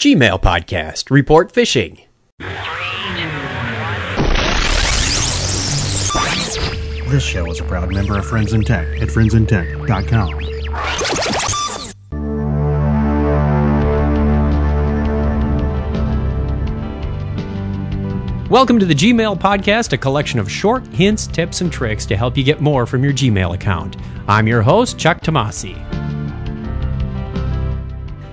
Gmail Podcast Report Phishing. This show is a proud member of Friends in Tech at friendsintech.com. Welcome to the Gmail Podcast, a collection of short hints, tips, and tricks to help you get more from your Gmail account. I'm your host, Chuck Tomasi.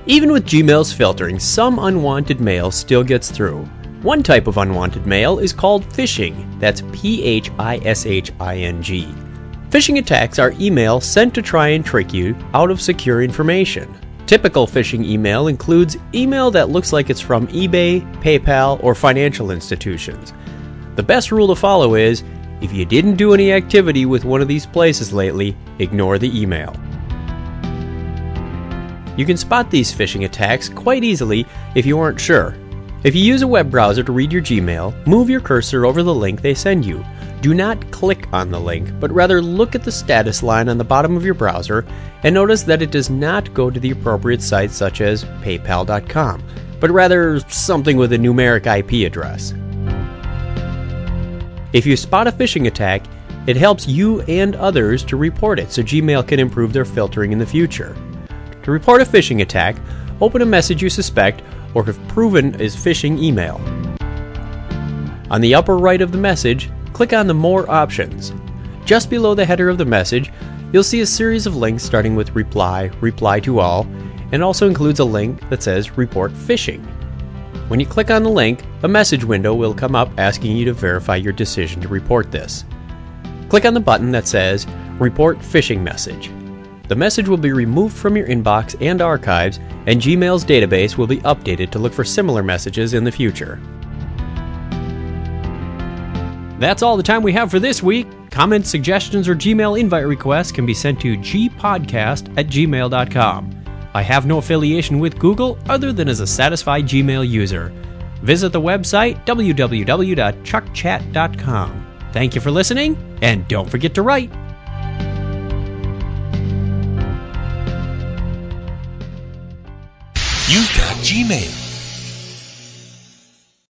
Even with Gmail's filtering, some unwanted mail still gets through. One type of unwanted mail is called phishing. That's P H I S H I N G. Phishing attacks are email sent to try and trick you out of secure information. Typical phishing email includes email that looks like it's from eBay, PayPal, or financial institutions. The best rule to follow is if you didn't do any activity with one of these places lately, ignore the email. You can spot these phishing attacks quite easily if you aren't sure. If you use a web browser to read your Gmail, move your cursor over the link they send you. Do not click on the link, but rather look at the status line on the bottom of your browser and notice that it does not go to the appropriate site such as paypal.com, but rather something with a numeric IP address. If you spot a phishing attack, it helps you and others to report it so Gmail can improve their filtering in the future. To report a phishing attack, open a message you suspect or have proven is phishing email. On the upper right of the message, click on the More options. Just below the header of the message, you'll see a series of links starting with Reply, Reply to All, and also includes a link that says Report Phishing. When you click on the link, a message window will come up asking you to verify your decision to report this. Click on the button that says Report Phishing Message. The message will be removed from your inbox and archives, and Gmail's database will be updated to look for similar messages in the future. That's all the time we have for this week. Comments, suggestions, or Gmail invite requests can be sent to gpodcast at gmail.com. I have no affiliation with Google other than as a satisfied Gmail user. Visit the website www.chuckchat.com. Thank you for listening, and don't forget to write. You've got Gmail.